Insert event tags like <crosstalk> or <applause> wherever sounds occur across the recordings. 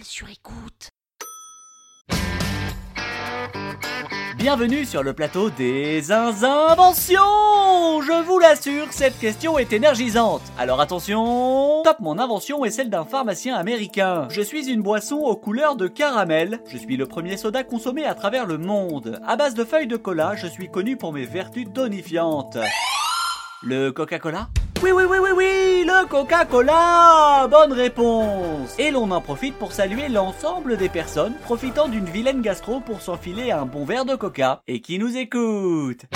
Sur écoute. Bienvenue sur le plateau des inventions Je vous l'assure, cette question est énergisante. Alors attention Top, mon invention est celle d'un pharmacien américain. Je suis une boisson aux couleurs de caramel. Je suis le premier soda consommé à travers le monde. À base de feuilles de cola, je suis connu pour mes vertus tonifiantes. Le Coca-Cola? Oui, oui, oui, oui, oui, le Coca-Cola Bonne réponse Et l'on en profite pour saluer l'ensemble des personnes profitant d'une vilaine gastro pour s'enfiler un bon verre de Coca et qui nous écoutent.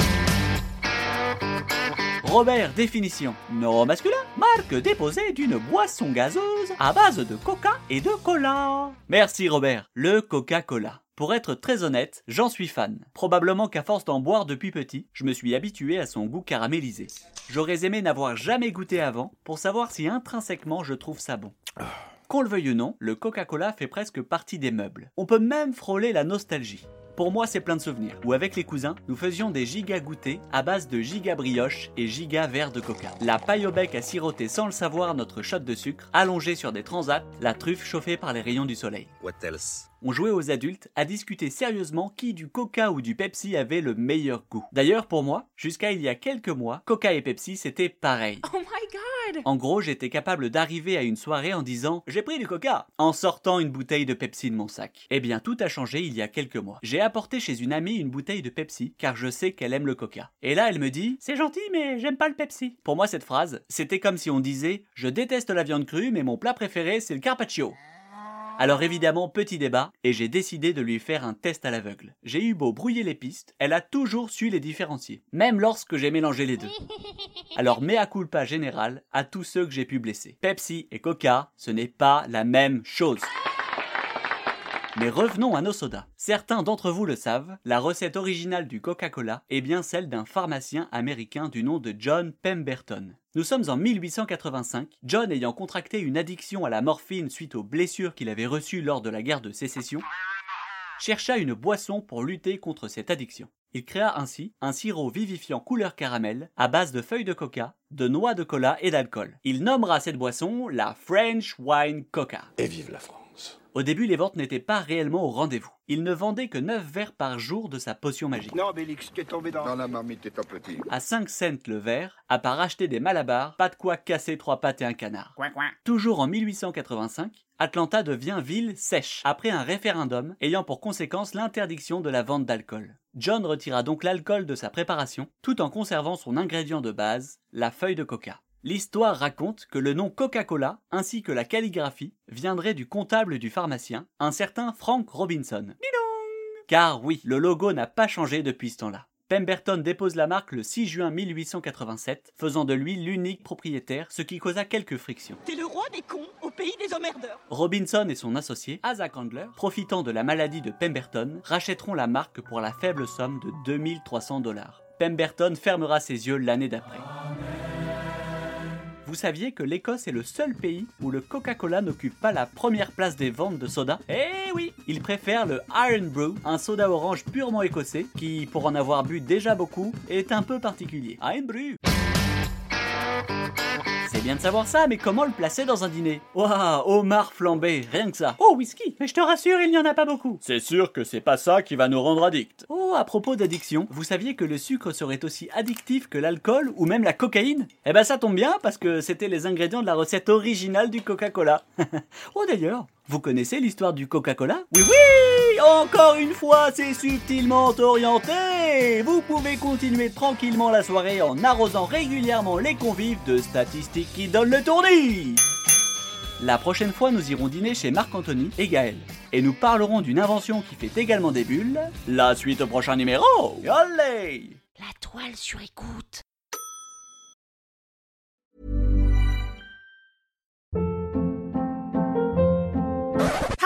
Robert, définition. Non masculin, marque déposée d'une boisson gazeuse à base de coca et de cola. Merci Robert. Le Coca-Cola. Pour être très honnête, j'en suis fan. Probablement qu'à force d'en boire depuis petit, je me suis habitué à son goût caramélisé. J'aurais aimé n'avoir jamais goûté avant pour savoir si intrinsèquement je trouve ça bon. Qu'on le veuille ou non, le Coca-Cola fait presque partie des meubles. On peut même frôler la nostalgie. Pour moi, c'est plein de souvenirs, où avec les cousins, nous faisions des giga goûtés à base de giga brioche et giga verre de coca. La paille au bec à siroter sans le savoir notre shot de sucre, allongé sur des transats, la truffe chauffée par les rayons du soleil. What else? On jouait aux adultes à discuter sérieusement qui du coca ou du Pepsi avait le meilleur goût. D'ailleurs, pour moi, jusqu'à il y a quelques mois, coca et Pepsi c'était pareil. Oh my god En gros, j'étais capable d'arriver à une soirée en disant J'ai pris du coca en sortant une bouteille de Pepsi de mon sac. Eh bien, tout a changé il y a quelques mois. J'ai apporté chez une amie une bouteille de Pepsi car je sais qu'elle aime le coca. Et là, elle me dit C'est gentil, mais j'aime pas le Pepsi. Pour moi, cette phrase, c'était comme si on disait Je déteste la viande crue, mais mon plat préféré, c'est le carpaccio. Alors évidemment, petit débat, et j'ai décidé de lui faire un test à l'aveugle. J'ai eu beau brouiller les pistes, elle a toujours su les différencier, même lorsque j'ai mélangé les deux. <laughs> Alors mea culpa général à tous ceux que j'ai pu blesser. Pepsi et Coca, ce n'est pas la même chose. Mais revenons à nos sodas. Certains d'entre vous le savent, la recette originale du Coca-Cola est bien celle d'un pharmacien américain du nom de John Pemberton. Nous sommes en 1885, John ayant contracté une addiction à la morphine suite aux blessures qu'il avait reçues lors de la guerre de sécession, chercha une boisson pour lutter contre cette addiction. Il créa ainsi un sirop vivifiant couleur caramel à base de feuilles de coca, de noix de cola et d'alcool. Il nommera cette boisson la French Wine Coca. Et vive la France Au début, les ventes n'étaient pas réellement au rendez-vous. Il ne vendait que 9 verres par jour de sa potion magique. Non, Bélix, tu es tombé dans... Dans la marmite étant petit. À 5 cents le verre, à part acheter des malabars, pas de quoi casser trois pattes et un canard. Toujours en 1885, Atlanta devient ville sèche, après un référendum ayant pour conséquence l'interdiction de la vente d'alcool. John retira donc l'alcool de sa préparation, tout en conservant son ingrédient de base, la feuille de coca. L'histoire raconte que le nom Coca-Cola, ainsi que la calligraphie, viendrait du comptable du pharmacien, un certain Frank Robinson. Car oui, le logo n'a pas changé depuis ce temps-là. Pemberton dépose la marque le 6 juin 1887, faisant de lui l'unique propriétaire, ce qui causa quelques frictions. T'es le roi des cons au pays des emmerdeurs Robinson et son associé, Asa Candler, profitant de la maladie de Pemberton, rachèteront la marque pour la faible somme de 2300 dollars. Pemberton fermera ses yeux l'année d'après. Vous saviez que l'Écosse est le seul pays où le Coca-Cola n'occupe pas la première place des ventes de soda? Eh oui! Il préfère le Iron Brew, un soda orange purement écossais, qui, pour en avoir bu déjà beaucoup, est un peu particulier. Iron Brew bien de savoir ça, mais comment le placer dans un dîner? Waouh, homard flambé, rien que ça. Oh, whisky Mais je te rassure, il n'y en a pas beaucoup. C'est sûr que c'est pas ça qui va nous rendre addicts. Oh, à propos d'addiction, vous saviez que le sucre serait aussi addictif que l'alcool ou même la cocaïne? Eh ben ça tombe bien parce que c'était les ingrédients de la recette originale du Coca-Cola. <laughs> oh d'ailleurs, vous connaissez l'histoire du Coca-Cola? Oui, oui! Encore une fois, c'est subtilement orienté. Vous pouvez continuer tranquillement la soirée en arrosant régulièrement les convives de statistiques qui donnent le tournis. La prochaine fois, nous irons dîner chez Marc-Anthony et Gaël. Et nous parlerons d'une invention qui fait également des bulles. La suite au prochain numéro! Allez! La toile sur écoute